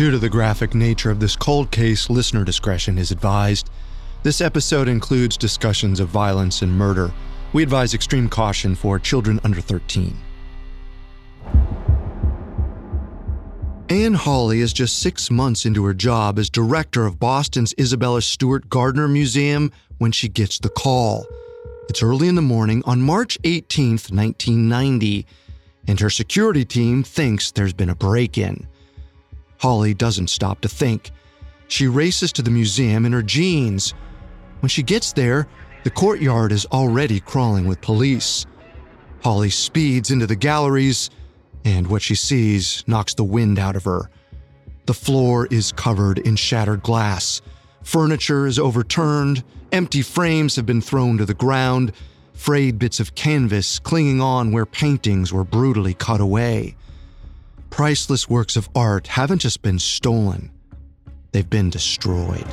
Due to the graphic nature of this cold case, listener discretion is advised. This episode includes discussions of violence and murder. We advise extreme caution for children under 13. Anne Hawley is just six months into her job as director of Boston's Isabella Stewart Gardner Museum when she gets the call. It's early in the morning on March 18, 1990, and her security team thinks there's been a break in. Hawley doesn't stop to think. She races to the museum in her jeans. When she gets there, the courtyard is already crawling with police. Hawley speeds into the galleries, and what she sees knocks the wind out of her. The floor is covered in shattered glass. Furniture is overturned, empty frames have been thrown to the ground, frayed bits of canvas clinging on where paintings were brutally cut away priceless works of art haven't just been stolen, they've been destroyed.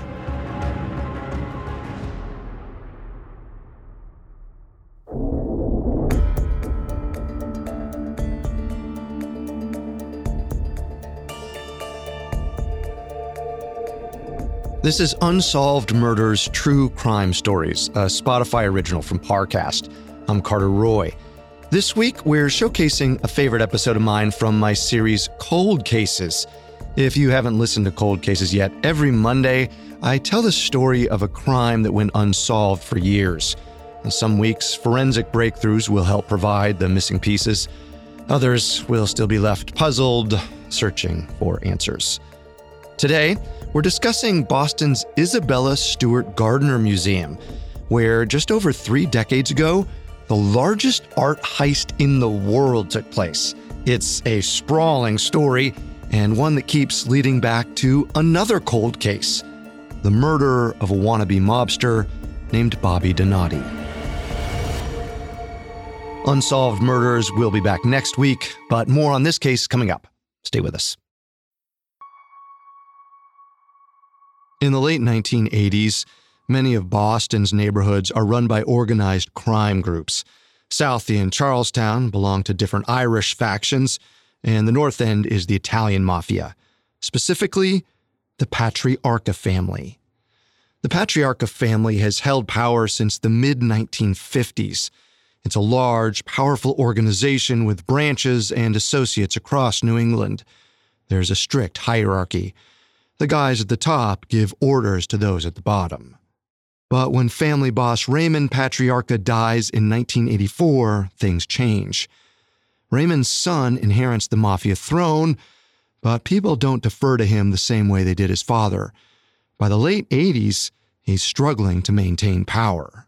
This is Unsolved Murders True Crime Stories, a Spotify original from Parcast. I'm Carter Roy. This week, we're showcasing a favorite episode of mine from my series Cold Cases. If you haven't listened to Cold Cases yet, every Monday, I tell the story of a crime that went unsolved for years. And some weeks, forensic breakthroughs will help provide the missing pieces. Others will still be left puzzled, searching for answers. Today, we're discussing Boston's Isabella Stewart Gardner Museum, where just over three decades ago, the largest art heist in the world took place. It's a sprawling story and one that keeps leading back to another cold case the murder of a wannabe mobster named Bobby Donati. Unsolved Murders will be back next week, but more on this case coming up. Stay with us. In the late 1980s, Many of Boston's neighborhoods are run by organized crime groups. Southie and Charlestown belong to different Irish factions, and the North End is the Italian mafia, specifically the Patriarca family. The Patriarca family has held power since the mid 1950s. It's a large, powerful organization with branches and associates across New England. There's a strict hierarchy. The guys at the top give orders to those at the bottom. But when family boss Raymond Patriarca dies in 1984, things change. Raymond's son inherits the mafia throne, but people don't defer to him the same way they did his father. By the late 80s, he's struggling to maintain power.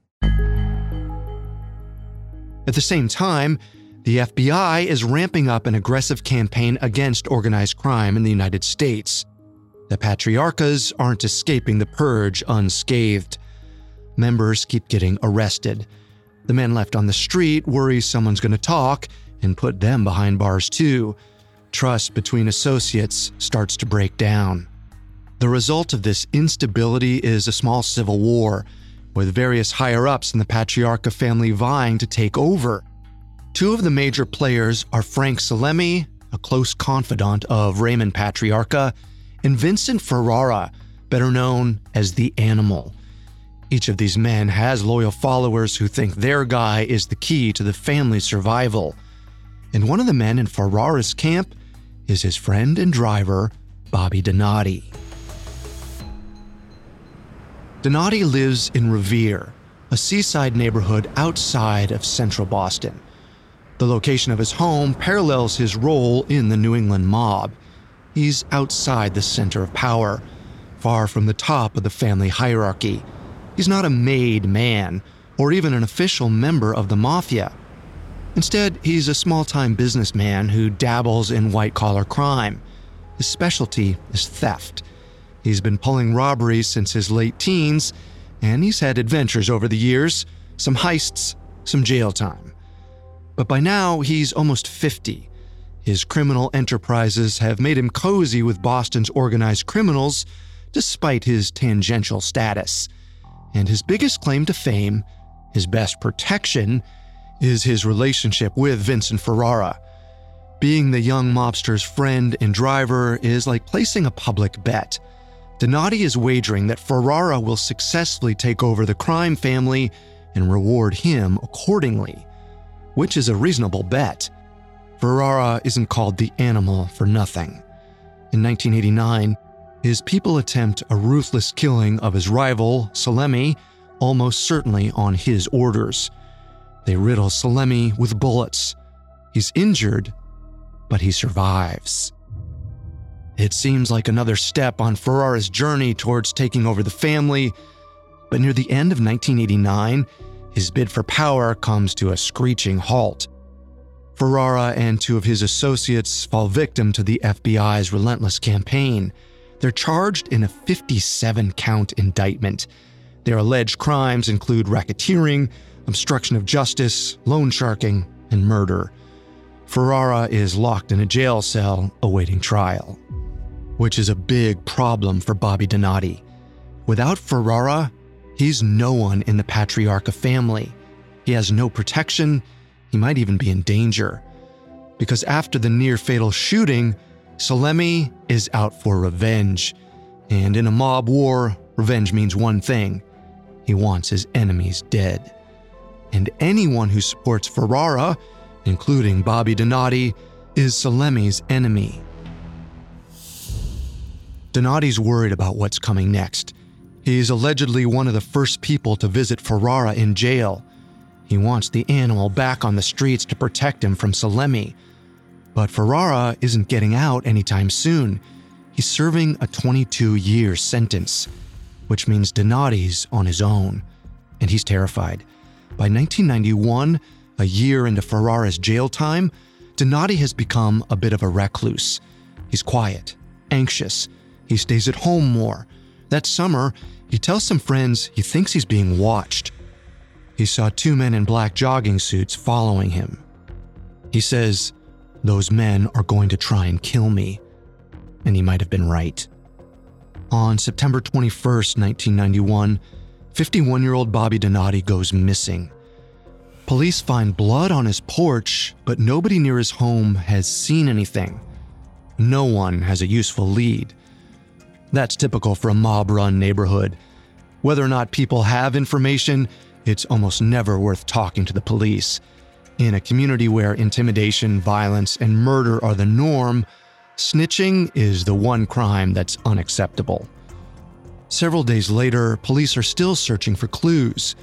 At the same time, the FBI is ramping up an aggressive campaign against organized crime in the United States. The Patriarcas aren't escaping the purge unscathed members keep getting arrested. The men left on the street worry someone's going to talk and put them behind bars too. Trust between associates starts to break down. The result of this instability is a small civil war, with various higher ups in the Patriarca family vying to take over. Two of the major players are Frank Salemme, a close confidant of Raymond Patriarca, and Vincent Ferrara, better known as the Animal. Each of these men has loyal followers who think their guy is the key to the family's survival. And one of the men in Ferrara's camp is his friend and driver, Bobby Donati. Donati lives in Revere, a seaside neighborhood outside of central Boston. The location of his home parallels his role in the New England mob. He's outside the center of power, far from the top of the family hierarchy He's not a made man or even an official member of the mafia. Instead, he's a small time businessman who dabbles in white collar crime. His specialty is theft. He's been pulling robberies since his late teens, and he's had adventures over the years some heists, some jail time. But by now, he's almost 50. His criminal enterprises have made him cozy with Boston's organized criminals, despite his tangential status. And his biggest claim to fame, his best protection, is his relationship with Vincent Ferrara. Being the young mobster's friend and driver is like placing a public bet. Donati is wagering that Ferrara will successfully take over the crime family and reward him accordingly, which is a reasonable bet. Ferrara isn't called the animal for nothing. In 1989, his people attempt a ruthless killing of his rival, Salemme, almost certainly on his orders. They riddle Salemme with bullets. He's injured, but he survives. It seems like another step on Ferrara's journey towards taking over the family, but near the end of 1989, his bid for power comes to a screeching halt. Ferrara and two of his associates fall victim to the FBI's relentless campaign. They're charged in a 57 count indictment. Their alleged crimes include racketeering, obstruction of justice, loan sharking, and murder. Ferrara is locked in a jail cell awaiting trial, which is a big problem for Bobby Donati. Without Ferrara, he's no one in the Patriarca family. He has no protection, he might even be in danger. Because after the near fatal shooting, Salemme is out for revenge. And in a mob war, revenge means one thing he wants his enemies dead. And anyone who supports Ferrara including Bobby Donati, is Salemme's enemy. Donati's worried about what's coming next. He's allegedly one of the first people to visit Ferrara in jail. He wants the animal back on the streets to protect him from Salemme. But Ferrara isn't getting out anytime soon. He's serving a 22 year sentence, which means Donati's on his own, and he's terrified. By 1991, a year into Ferrara's jail time, Donati has become a bit of a recluse. He's quiet, anxious, he stays at home more. That summer, he tells some friends he thinks he's being watched. He saw two men in black jogging suits following him. He says, Those men are going to try and kill me. And he might have been right. On September 21st, 1991, 51 year old Bobby Donati goes missing. Police find blood on his porch, but nobody near his home has seen anything. No one has a useful lead. That's typical for a mob run neighborhood. Whether or not people have information, it's almost never worth talking to the police. In a community where intimidation, violence, and murder are the norm, snitching is the one crime that's unacceptable. Several days later, police are still searching for clues.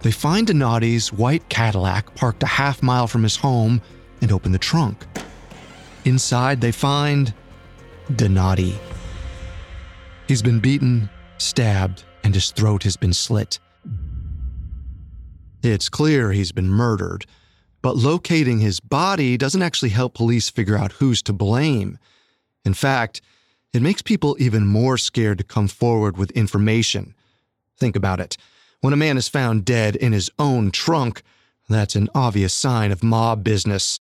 They find Donati's white Cadillac parked a half mile from his home and open the trunk. Inside, they find Donati. He's been beaten, stabbed, and his throat has been slit. It's clear he's been murdered, but locating his body doesn't actually help police figure out who's to blame. In fact, it makes people even more scared to come forward with information. Think about it. When a man is found dead in his own trunk, that's an obvious sign of mob business.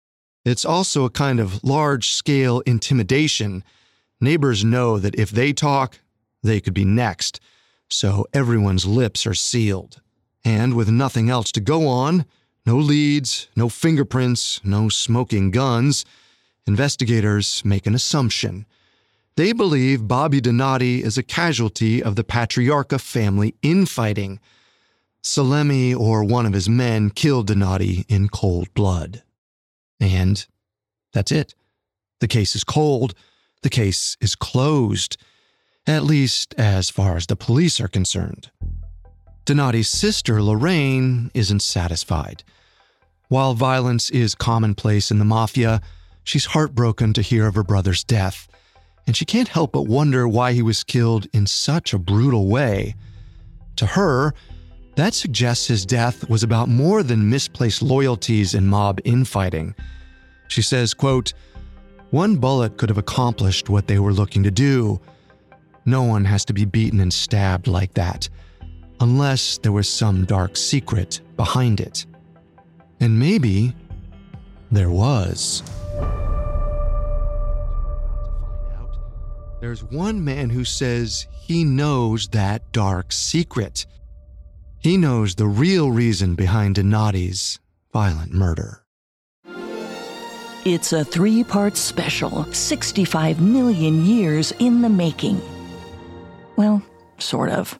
It's also a kind of large scale intimidation. Neighbors know that if they talk, they could be next, so everyone's lips are sealed. And with nothing else to go on, no leads, no fingerprints, no smoking guns, investigators make an assumption. They believe Bobby Donati is a casualty of the Patriarca family infighting. Salemme or one of his men killed Donati in cold blood. And that's it. The case is cold. The case is closed, at least as far as the police are concerned. Donati's sister, Lorraine, isn't satisfied. While violence is commonplace in the mafia, she's heartbroken to hear of her brother's death, and she can't help but wonder why he was killed in such a brutal way. To her, that suggests his death was about more than misplaced loyalties and mob infighting. She says, quote, One bullet could have accomplished what they were looking to do. No one has to be beaten and stabbed like that, unless there was some dark secret behind it. And maybe there was. There's one man who says he knows that dark secret. He knows the real reason behind Donati's violent murder. It's a three part special, 65 million years in the making. Well, sort of.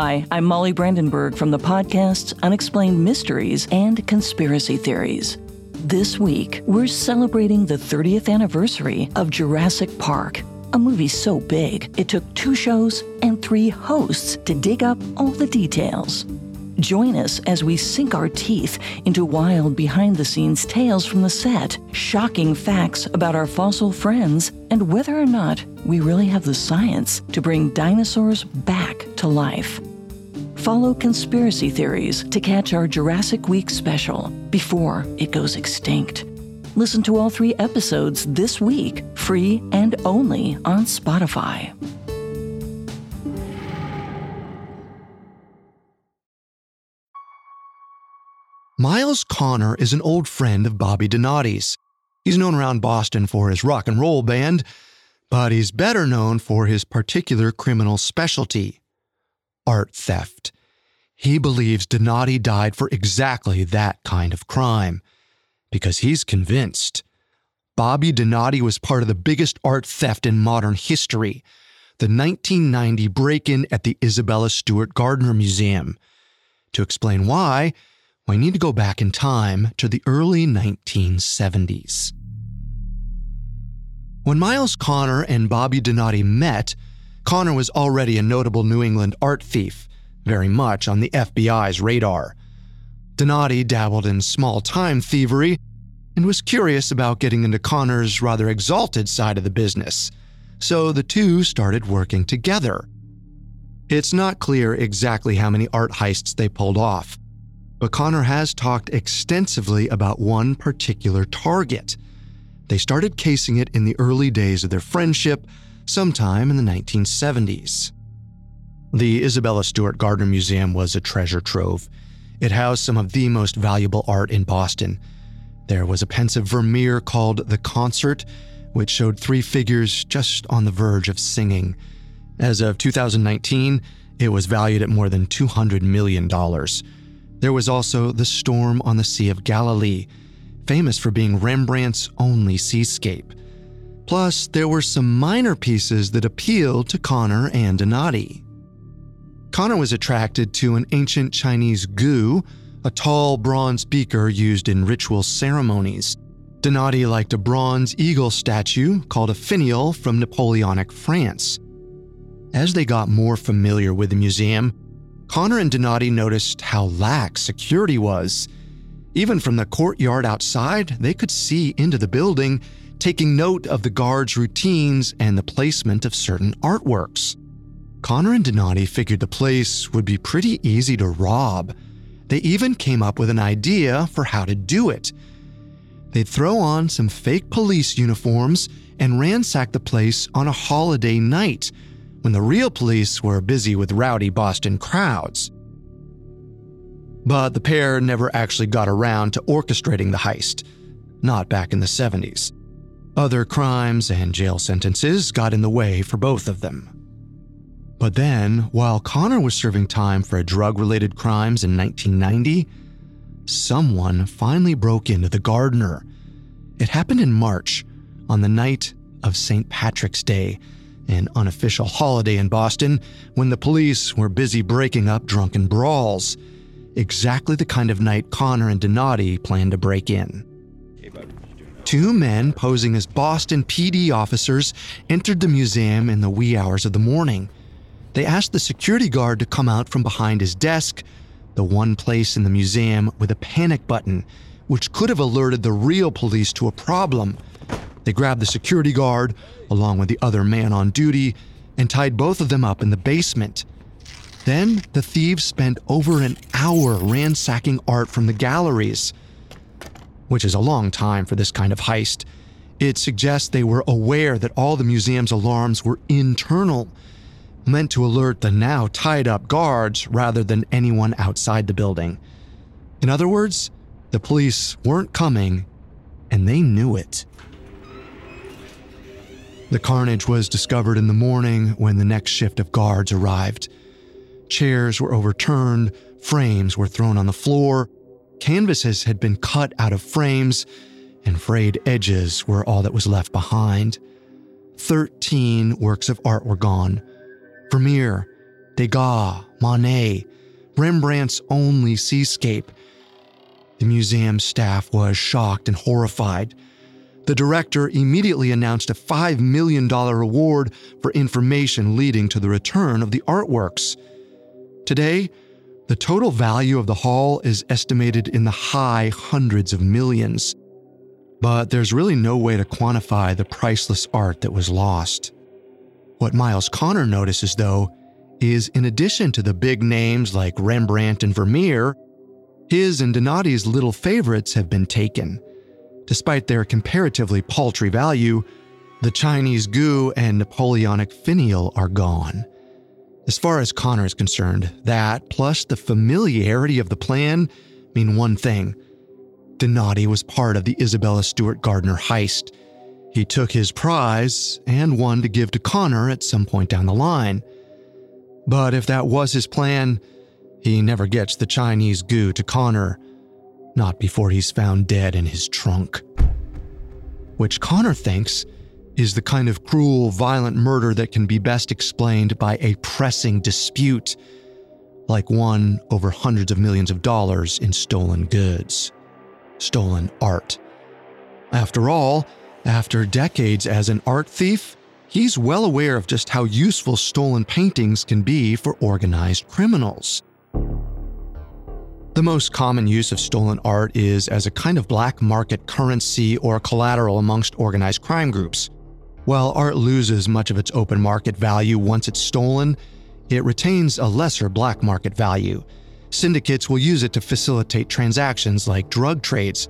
Hi, I'm Molly Brandenburg from the podcasts Unexplained Mysteries and Conspiracy Theories. This week, we're celebrating the 30th anniversary of Jurassic Park, a movie so big it took two shows and three hosts to dig up all the details. Join us as we sink our teeth into wild behind the scenes tales from the set, shocking facts about our fossil friends, and whether or not we really have the science to bring dinosaurs back to life. Follow conspiracy theories to catch our Jurassic Week special before it goes extinct. Listen to all three episodes this week, free and only on Spotify. Myles Connor is an old friend of Bobby Donati's. He's known around Boston for his rock and roll band, but he's better known for his particular criminal specialty art theft. He believes Donati died for exactly that kind of crime because he's convinced Bobby Donati was part of the biggest art theft in modern history the 1990 break in at the Isabella Stewart Gardner Museum. To explain why, we need to go back in time to the early 1970s. When Myles Connor and Bobby Donati met, Connor was already a notable New England art thief, very much on the FBI's radar. Donati dabbled in small time thievery and was curious about getting into Connor's rather exalted side of the business, so the two started working together. It's not clear exactly how many art heists they pulled off, but Connor has talked extensively about one particular target. They started casing it in the early days of their friendship, sometime in the 1970s. The Isabella Stewart Gardner Museum was a treasure trove. It housed some of the most valuable art in Boston. There was a pensive Vermeer called The Concert, which showed three figures just on the verge of singing. As of 2019, it was valued at more than $200 million. There was also The Storm on the Sea of Galilee, famous for being Rembrandt's only seascape. Plus, there were some minor pieces that appealed to Connor and Donati. Connor was attracted to an ancient Chinese gu, a tall bronze beaker used in ritual ceremonies. Donati liked a bronze eagle statue called a finial from Napoleonic France. As they got more familiar with the museum, Connor and Donati noticed how lax security was. Even from the courtyard outside, they could see into the building, taking note of the guards' routines and the placement of certain artworks. Connor and Donati figured the place would be pretty easy to rob. They even came up with an idea for how to do it. They'd throw on some fake police uniforms and ransack the place on a holiday night when the real police were busy with rowdy Boston crowds. But the pair never actually got around to orchestrating the heist, not back in the 70s. Other crimes and jail sentences got in the way for both of them. But then, while Connor was serving time for drug related crimes in 1990, someone finally broke into the Gardner. It happened in March, on the night of St. Patrick's Day, an unofficial holiday in Boston, when the police were busy breaking up drunken brawls. Exactly the kind of night Connor and Donati planned to break in. Two men posing as Boston PD officers entered the museum in the wee hours of the morning. They asked the security guard to come out from behind his desk, the one place in the museum with a panic button, which could have alerted the real police to a problem. They grabbed the security guard, along with the other man on duty, and tied both of them up in the basement. Then the thieves spent over an hour ransacking art from the galleries, which is a long time for this kind of heist. It suggests they were aware that all the museum's alarms were internal, meant to alert the now tied up guards rather than anyone outside the building. In other words, the police weren't coming, and they knew it. The carnage was discovered in the morning when the next shift of guards arrived. Chairs were overturned, Frames were thrown on the floor, canvases had been cut out of frames, and frayed edges were all that was left behind. Thirteen works of art were gone Vermeer, Degas, Monet, Rembrandt's only seascape. The museum staff was shocked and horrified. The director immediately announced a $5 million reward for information leading to the return of the artworks. Today, the total value of the haul is estimated in the high hundreds of millions. But there's really no way to quantify the priceless art that was lost. What Myles Connor notices, though, is in addition to the big names like Rembrandt and Vermeer, his and Donati's little favorites have been taken. Despite their comparatively paltry value, the Chinese gu and Napoleonic finial are gone. As far as Connor is concerned, that plus the familiarity of the plan mean one thing Donati was part of the Isabella Stewart Gardner heist. He took his prize and one to give to Connor at some point down the line. But if that was his plan, he never gets the Chinese gu to Connor, not before he's found dead in his trunk. Which Connor thinks is the kind of cruel, violent murder that can be best explained by a pressing dispute, like one over hundreds of millions of dollars in stolen goods stolen art. After all, after decades as an art thief, he's well aware of just how useful stolen paintings can be for organized criminals. The most common use of stolen art is as a kind of black market currency or collateral amongst organized crime groups. While art loses much of its open market value once it's stolen, it retains a lesser black market value, syndicates will use it to facilitate transactions like drug trades.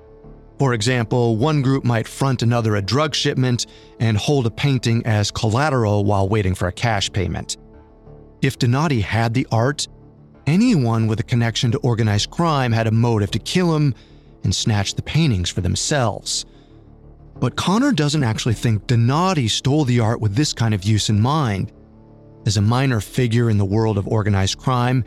For example, one group might front another a drug shipment and hold a painting as collateral while waiting for a cash payment. If Donati had the art, anyone with a connection to organized crime had a motive to kill him and snatch the paintings for themselves. But Connor doesn't actually think Donati stole the art with this kind of use in mind. As a minor figure in the world of organized crime,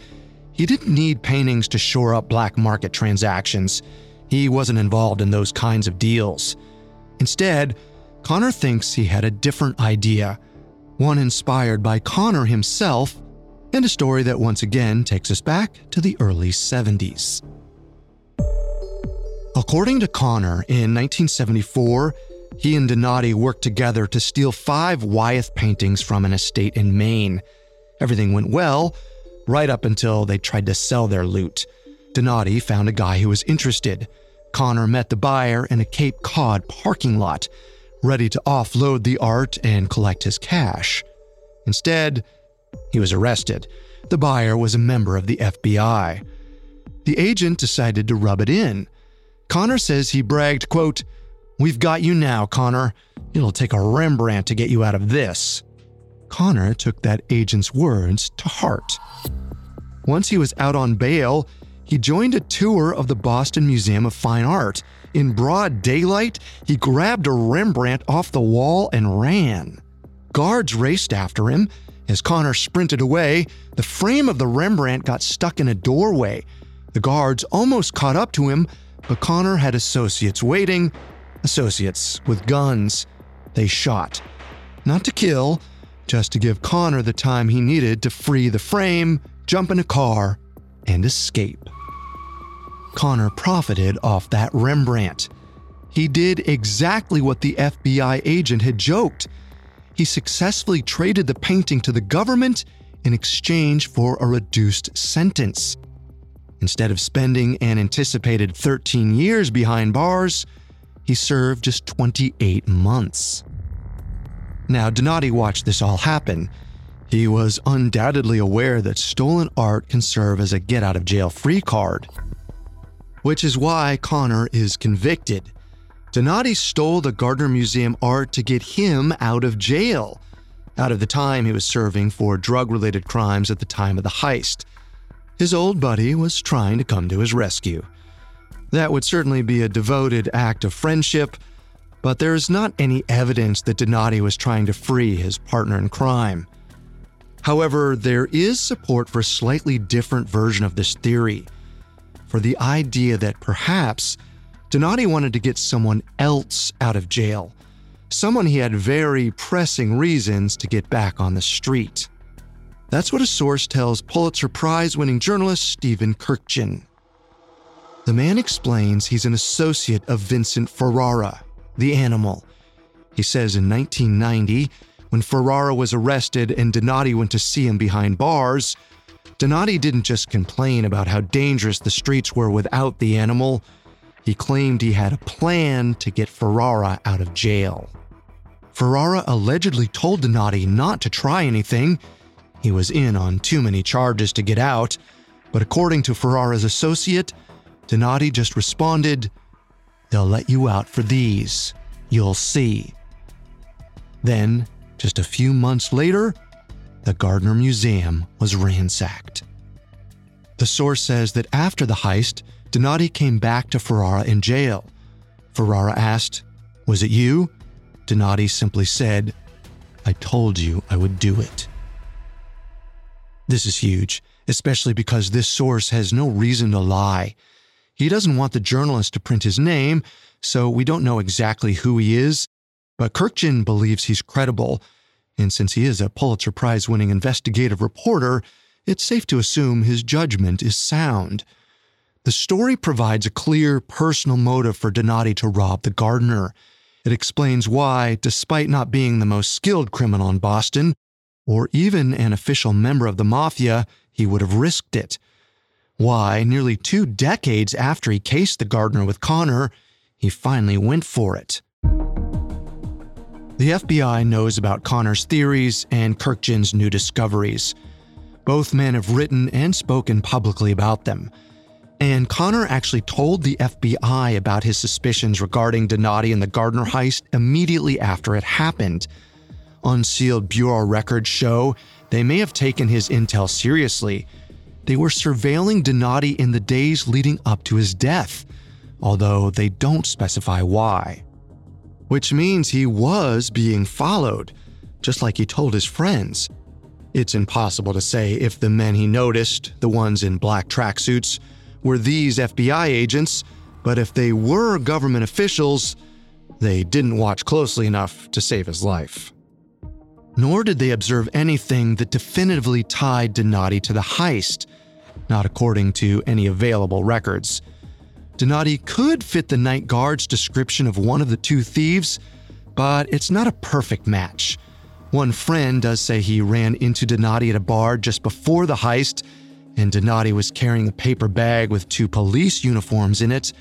he didn't need paintings to shore up black market transactions. He wasn't involved in those kinds of deals. Instead, Connor thinks he had a different idea, one inspired by Connor himself, and a story that once again takes us back to the early 70s. According to Connor, in 1974, he and Donati worked together to steal five Wyeth paintings from an estate in Maine. Everything went well right up until they tried to sell their loot. Donati found a guy who was interested. Connor met the buyer in a Cape Cod parking lot, ready to offload the art and collect his cash. Instead, he was arrested. The buyer was a member of the FBI. The agent decided to rub it in. Connor says he bragged, quote, We've got you now, Connor. It'll take a Rembrandt to get you out of this. Connor took that agent's words to heart. Once he was out on bail, he joined a tour of the Boston Museum of Fine Art. In broad daylight, he grabbed a Rembrandt off the wall and ran. Guards raced after him. As Connor sprinted away, the frame of the Rembrandt got stuck in a doorway. The guards almost caught up to him, but Connor had associates waiting, associates with guns. They shot. Not to kill, just to give Connor the time he needed to free the frame, jump in a car, and escape. Connor profited off that Rembrandt. He did exactly what the FBI agent had joked. He successfully traded the painting to the government in exchange for a reduced sentence. Instead of spending an anticipated 13 years behind bars, he served just 28 months. Now, Donati watched this all happen. He was undoubtedly aware that stolen art can serve as a get out of jail free card. Which is why Connor is convicted. Donati stole the Gardner Museum art to get him out of jail, out of the time he was serving for drug related crimes at the time of the heist. His old buddy was trying to come to his rescue. That would certainly be a devoted act of friendship, but there is not any evidence that Donati was trying to free his partner in crime. However, there is support for a slightly different version of this theory for the idea that perhaps Donati wanted to get someone else out of jail, someone he had very pressing reasons to get back on the street. That's what a source tells Pulitzer Prize winning journalist Stephen Kurkjian. The man explains he's an associate of Vincent Ferrara, the animal. He says in 1990, when Ferrara was arrested and Donati went to see him behind bars, Donati didn't just complain about how dangerous the streets were without the animal, he claimed he had a plan to get Ferrara out of jail. Ferrara allegedly told Donati not to try anything. He was in on too many charges to get out, but according to Ferrara's associate, Donati just responded, They'll let you out for these. You'll see. Then, just a few months later, the Gardner Museum was ransacked. The source says that after the heist, Donati came back to Ferrara in jail. Ferrara asked, Was it you? Donati simply said, I told you I would do it. This is huge, especially because this source has no reason to lie. He doesn't want the journalist to print his name, so we don't know exactly who he is, but Kurkjian believes he's credible, and since he is a Pulitzer Prize winning investigative reporter, it's safe to assume his judgment is sound. The story provides a clear personal motive for Donati to rob the Gardner. It explains why, despite not being the most skilled criminal in Boston, or even an official member of the mafia, he would have risked it. Why, nearly two decades after he cased the Gardner with Connor, he finally went for it. The FBI knows about Connor's theories and Kurkjian's new discoveries. Both men have written and spoken publicly about them. And Connor actually told the FBI about his suspicions regarding Donati and the Gardner heist immediately after it happened. Unsealed Bureau records show they may have taken his intel seriously. They were surveilling Donati in the days leading up to his death, although they don't specify why. Which means he was being followed, just like he told his friends. It's impossible to say if the men he noticed, the ones in black tracksuits, were these FBI agents, but if they were government officials, they didn't watch closely enough to save his life. Nor did they observe anything that definitively tied Donati to the heist, not according to any available records. Donati could fit the night guard's description of one of the two thieves, but it's not a perfect match. One friend does say he ran into Donati at a bar just before the heist and Donati was carrying a paper bag with two police uniforms in it.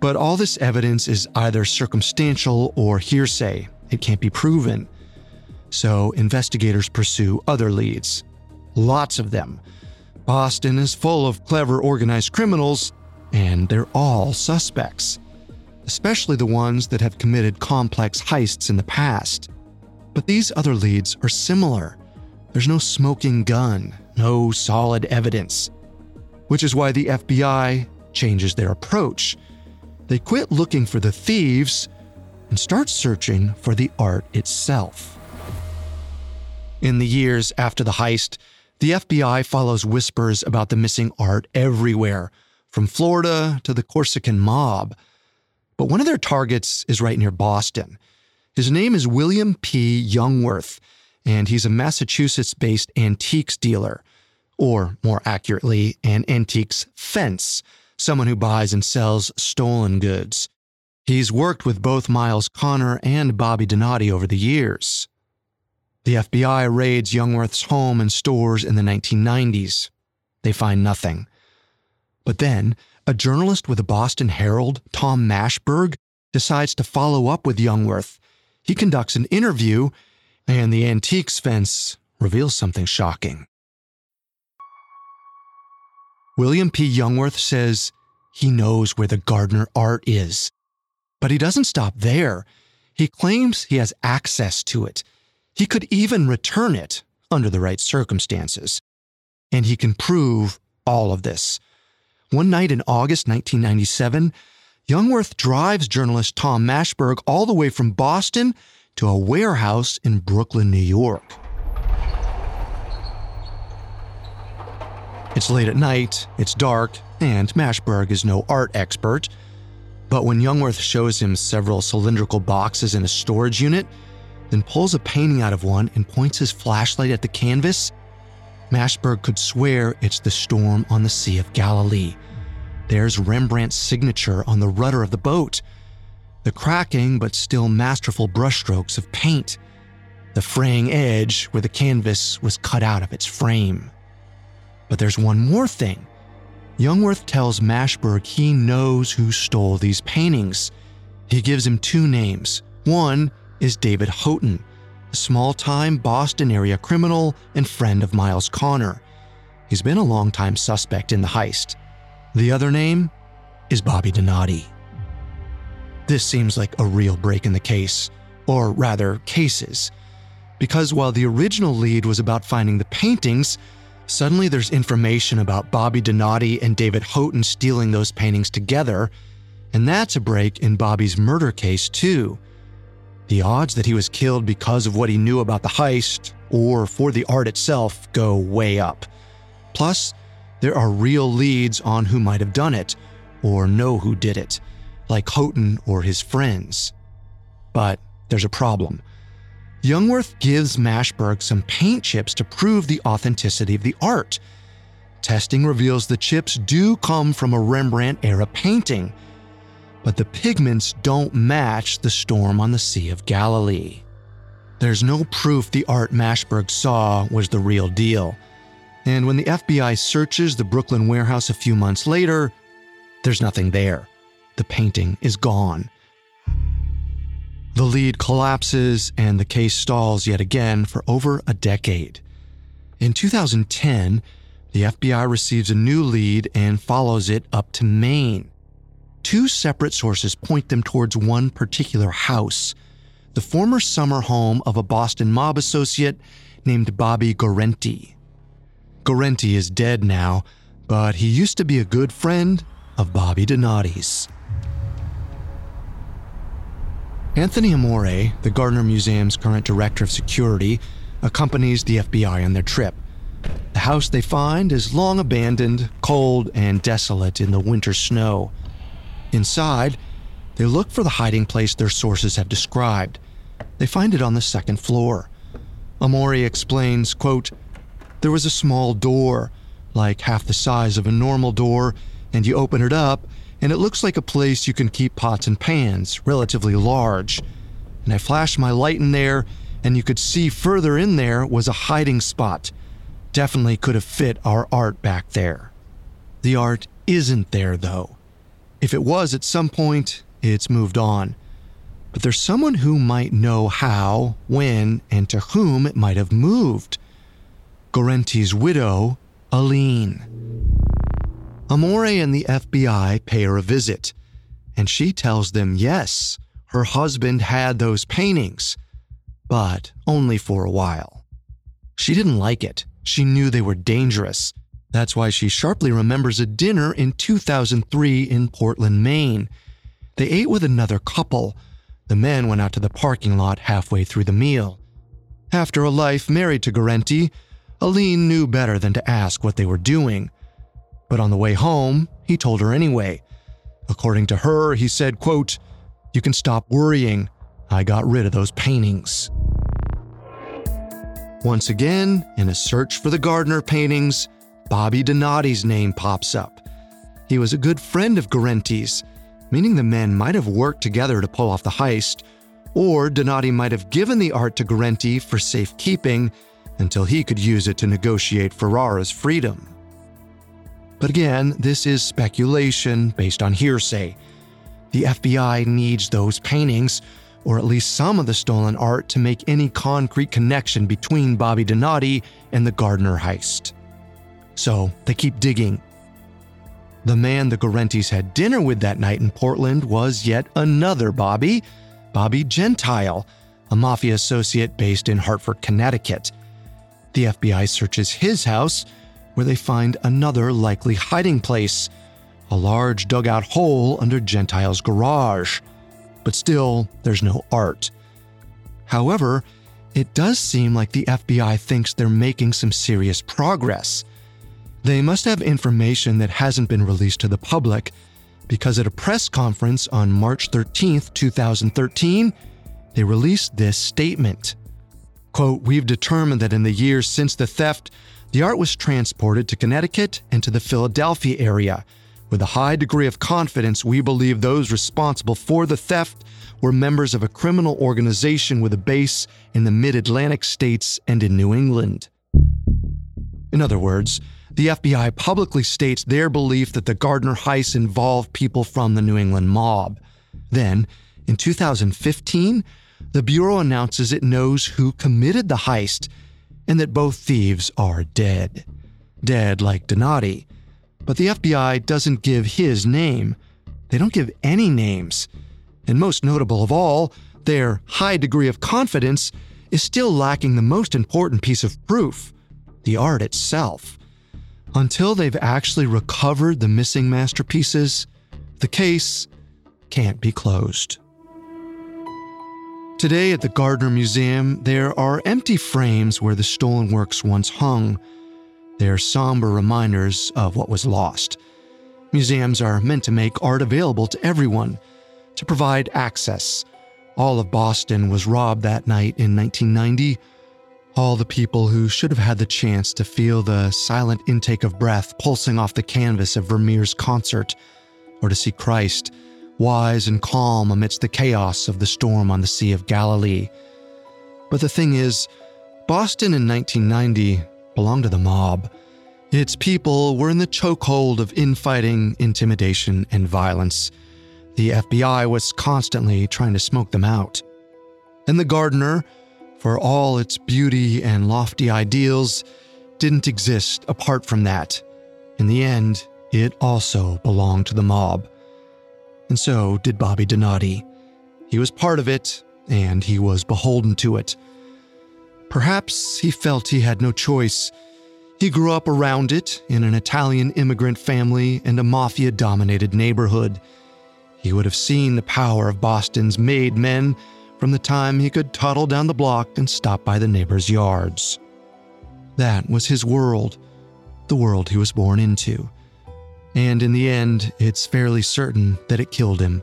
But all this evidence is either circumstantial or hearsay. It can't be proven. So investigators pursue other leads. Lots of them. Boston is full of clever organized criminals, and they're all suspects, especially the ones that have committed complex heists in the past. But these other leads are similar. There's no smoking gun, no solid evidence. Which is why the FBI changes their approach. They quit looking for the thieves and start searching for the art itself. In the years after the heist, the FBI follows whispers about the missing art everywhere, from Florida to the Corsican mob. But one of their targets is right near Boston. His name is William P. Youngworth, and he's a Massachusetts based antiques dealer, or more accurately, an antiques fence, someone who buys and sells stolen goods. He's worked with both Myles Connor and Bobby Donati over the years. The FBI raids Youngworth's home and stores in the 1990s. They find nothing. But then, a journalist with the Boston Herald, Tom Mashberg, decides to follow up with Youngworth. He conducts an interview and the antiques fence reveals something shocking. William P. Youngworth says he knows where the Gardner art is. But he doesn't stop there. He claims he has access to it. He could even return it under the right circumstances. And he can prove all of this. One night in August 1997, Youngworth drives journalist Tom Mashberg all the way from Boston to a warehouse in Brooklyn, New York. It's late at night, it's dark, and Mashberg is no art expert. But when Youngworth shows him several cylindrical boxes in a storage unit, then pulls a painting out of one and points his flashlight at the canvas, Mashberg could swear it's the storm on the Sea of Galilee. There's Rembrandt's signature on the rudder of the boat. The cracking but still masterful brushstrokes of paint. The fraying edge where the canvas was cut out of its frame. But there's one more thing. Youngworth tells Mashberg he knows who stole these paintings. He gives him two names. One is David Houghton, a small time Boston area criminal and friend of Myles Connor. He's been a long-time suspect in the heist. The other name is Bobby Donati. This seems like a real break in the case, or rather, cases. Because while the original lead was about finding the paintings, Suddenly, there's information about Bobby Donati and David Houghton stealing those paintings together, and that's a break in Bobby's murder case, too. The odds that he was killed because of what he knew about the heist, or for the art itself, go way up. Plus, there are real leads on who might have done it, or know who did it, like Houghton or his friends. But there's a problem. Youngworth gives Mashberg some paint chips to prove the authenticity of the art. Testing reveals the chips do come from a Rembrandt era painting, but the pigments don't match the storm on the Sea of Galilee. There's no proof the art Mashberg saw was the real deal. And when the FBI searches the Brooklyn warehouse a few months later, there's nothing there. The painting is gone. The lead collapses and the case stalls yet again for over a decade. In 2010, the FBI receives a new lead and follows it up to Maine. Two separate sources point them towards one particular house, the former summer home of a Boston mob associate named Bobby Guarente. Guarente is dead now, but he used to be a good friend of Bobby Donati's. Anthony Amore, the Gardner Museum's current director of security, accompanies the FBI on their trip. The house they find is long abandoned, cold, and desolate in the winter snow. Inside, they look for the hiding place their sources have described. They find it on the second floor. Amore explains, quote, There was a small door, like half the size of a normal door, and you open it up, and it looks like a place you can keep pots and pans, relatively large. And I flashed my light in there, and you could see further in there was a hiding spot. Definitely could have fit our art back there. The art isn't there, though. If it was at some point, it's moved on. But there's someone who might know how, when, and to whom it might have moved. Guarente's widow, Aline. Amore and the FBI pay her a visit, and she tells them yes, her husband had those paintings, but only for a while. She didn't like it. She knew they were dangerous. That's why she sharply remembers a dinner in 2003 in Portland, Maine. They ate with another couple. The men went out to the parking lot halfway through the meal. After a life married to Guarente, Aline knew better than to ask what they were doing. But on the way home, he told her anyway. According to her, he said, quote, You can stop worrying. I got rid of those paintings. Once again, in a search for the Gardner paintings, Bobby Donati's name pops up. He was a good friend of Guarente's, meaning the men might have worked together to pull off the heist, or Donati might have given the art to Guarente for safekeeping until he could use it to negotiate Ferrara's freedom. But again, this is speculation based on hearsay. The FBI needs those paintings, or at least some of the stolen art, to make any concrete connection between Bobby Donati and the Gardner heist. So they keep digging. The man the Guarentes had dinner with that night in Portland was yet another Bobby, Bobby Gentile, a mafia associate based in Hartford, Connecticut. The FBI searches his house where they find another likely hiding place a large dugout hole under Gentile's garage. But still, there's no art. However, it does seem like the FBI thinks they're making some serious progress. They must have information that hasn't been released to the public because at a press conference on March 13, 2013, they released this statement. Quote, We've determined that in the years since the theft, the art was transported to Connecticut and to the Philadelphia area. With a high degree of confidence, we believe those responsible for the theft were members of a criminal organization with a base in the mid Atlantic states and in New England. In other words, the FBI publicly states their belief that the Gardner heist involved people from the New England mob. Then, in 2015, the Bureau announces it knows who committed the heist and that both thieves are dead. Dead like Donati. But the FBI doesn't give his name. They don't give any names. And most notable of all, their high degree of confidence is still lacking the most important piece of proof the art itself. Until they've actually recovered the missing masterpieces, the case can't be closed. Today at the Gardner Museum, there are empty frames where the stolen works once hung. They're somber reminders of what was lost. Museums are meant to make art available to everyone, to provide access. All of Boston was robbed that night in 1990. All the people who should have had the chance to feel the silent intake of breath pulsing off the canvas of Vermeer's concert, or to see Christ wise and calm amidst the chaos of the storm on the Sea of Galilee. But the thing is, Boston in 1990 belonged to the mob. Its people were in the chokehold of infighting, intimidation, and violence. The FBI was constantly trying to smoke them out. And the Gardner, for all its beauty and lofty ideals, didn't exist apart from that. In the end, it also belonged to the mob and so did Bobby Donati. He was part of it, and he was beholden to it. Perhaps he felt he had no choice. He grew up around it in an Italian immigrant family and a mafia dominated neighborhood. He would have seen the power of Boston's made men from the time he could toddle down the block and stop by the neighbors' yards. That was his world, the world he was born into and in the end, it's fairly certain that it killed him.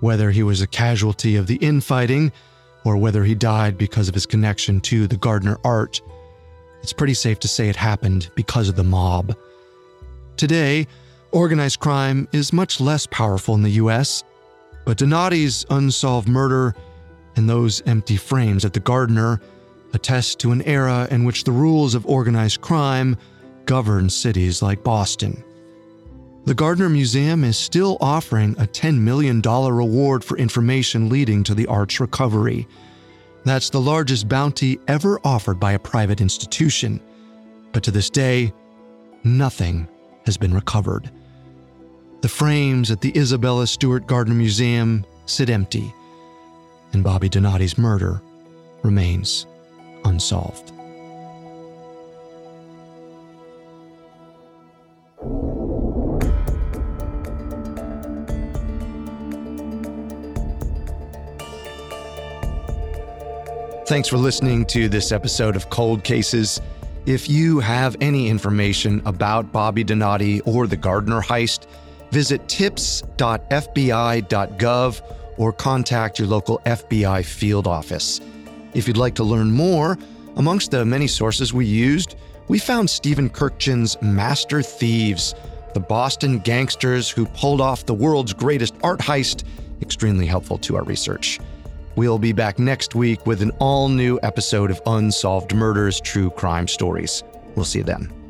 Whether he was a casualty of the infighting or whether he died because of his connection to the Gardner art, it's pretty safe to say it happened because of the mob. Today, organized crime is much less powerful in the US, but Donati's unsolved murder and those empty frames at the Gardner attest to an era in which the rules of organized crime govern cities like Boston. The Gardner Museum is still offering a $10 million reward for information leading to the art's recovery. That's the largest bounty ever offered by a private institution. But to this day, nothing has been recovered. The frames at the Isabella Stewart Gardner Museum sit empty, and Bobby Donati's murder remains unsolved. Thanks for listening to this episode of Cold Cases. If you have any information about Bobby Donati or the Gardner heist, visit tips.fbi.gov or contact your local FBI field office. If you'd like to learn more, amongst the many sources we used, we found Stephen Kurkjian's Master Thieves, the Boston gangsters who pulled off the world's greatest art heist, extremely helpful to our research. We'll be back next week with an all new episode of Unsolved Murders True Crime Stories. We'll see you then.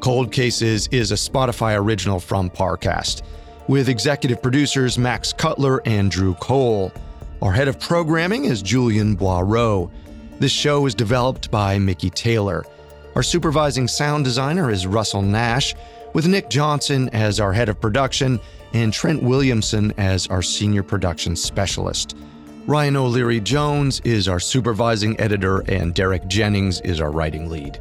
Cold Cases is a Spotify original from Parcast, with executive producers Max Cutler and Drew Cole. Our head of programming is Julian Boireau. This show is developed by Mickey Taylor. Our supervising sound designer is Russell Nash, with Nick Johnson as our head of production and Trent Williamson as our senior production specialist. Ryan O'Leary Jones is our supervising editor, and Derek Jennings is our writing lead.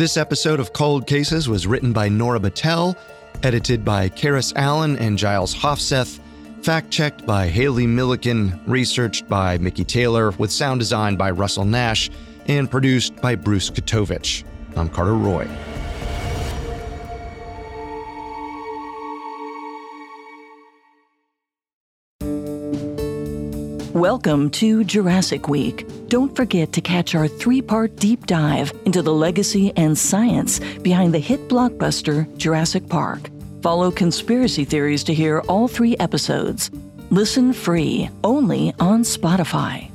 This episode of Cold Cases was written by Nora Battelle, edited by Karis Allen and Giles Hofseth, fact checked by Haley Milliken, researched by Mickey Taylor, with sound design by Russell Nash, and produced by Bruce Katovich. I'm Carter Roy. Welcome to Jurassic Week don't forget to catch our three part deep dive into the legacy and science behind the hit blockbuster Jurassic Park. Follow conspiracy theories to hear all three episodes. Listen free only on Spotify.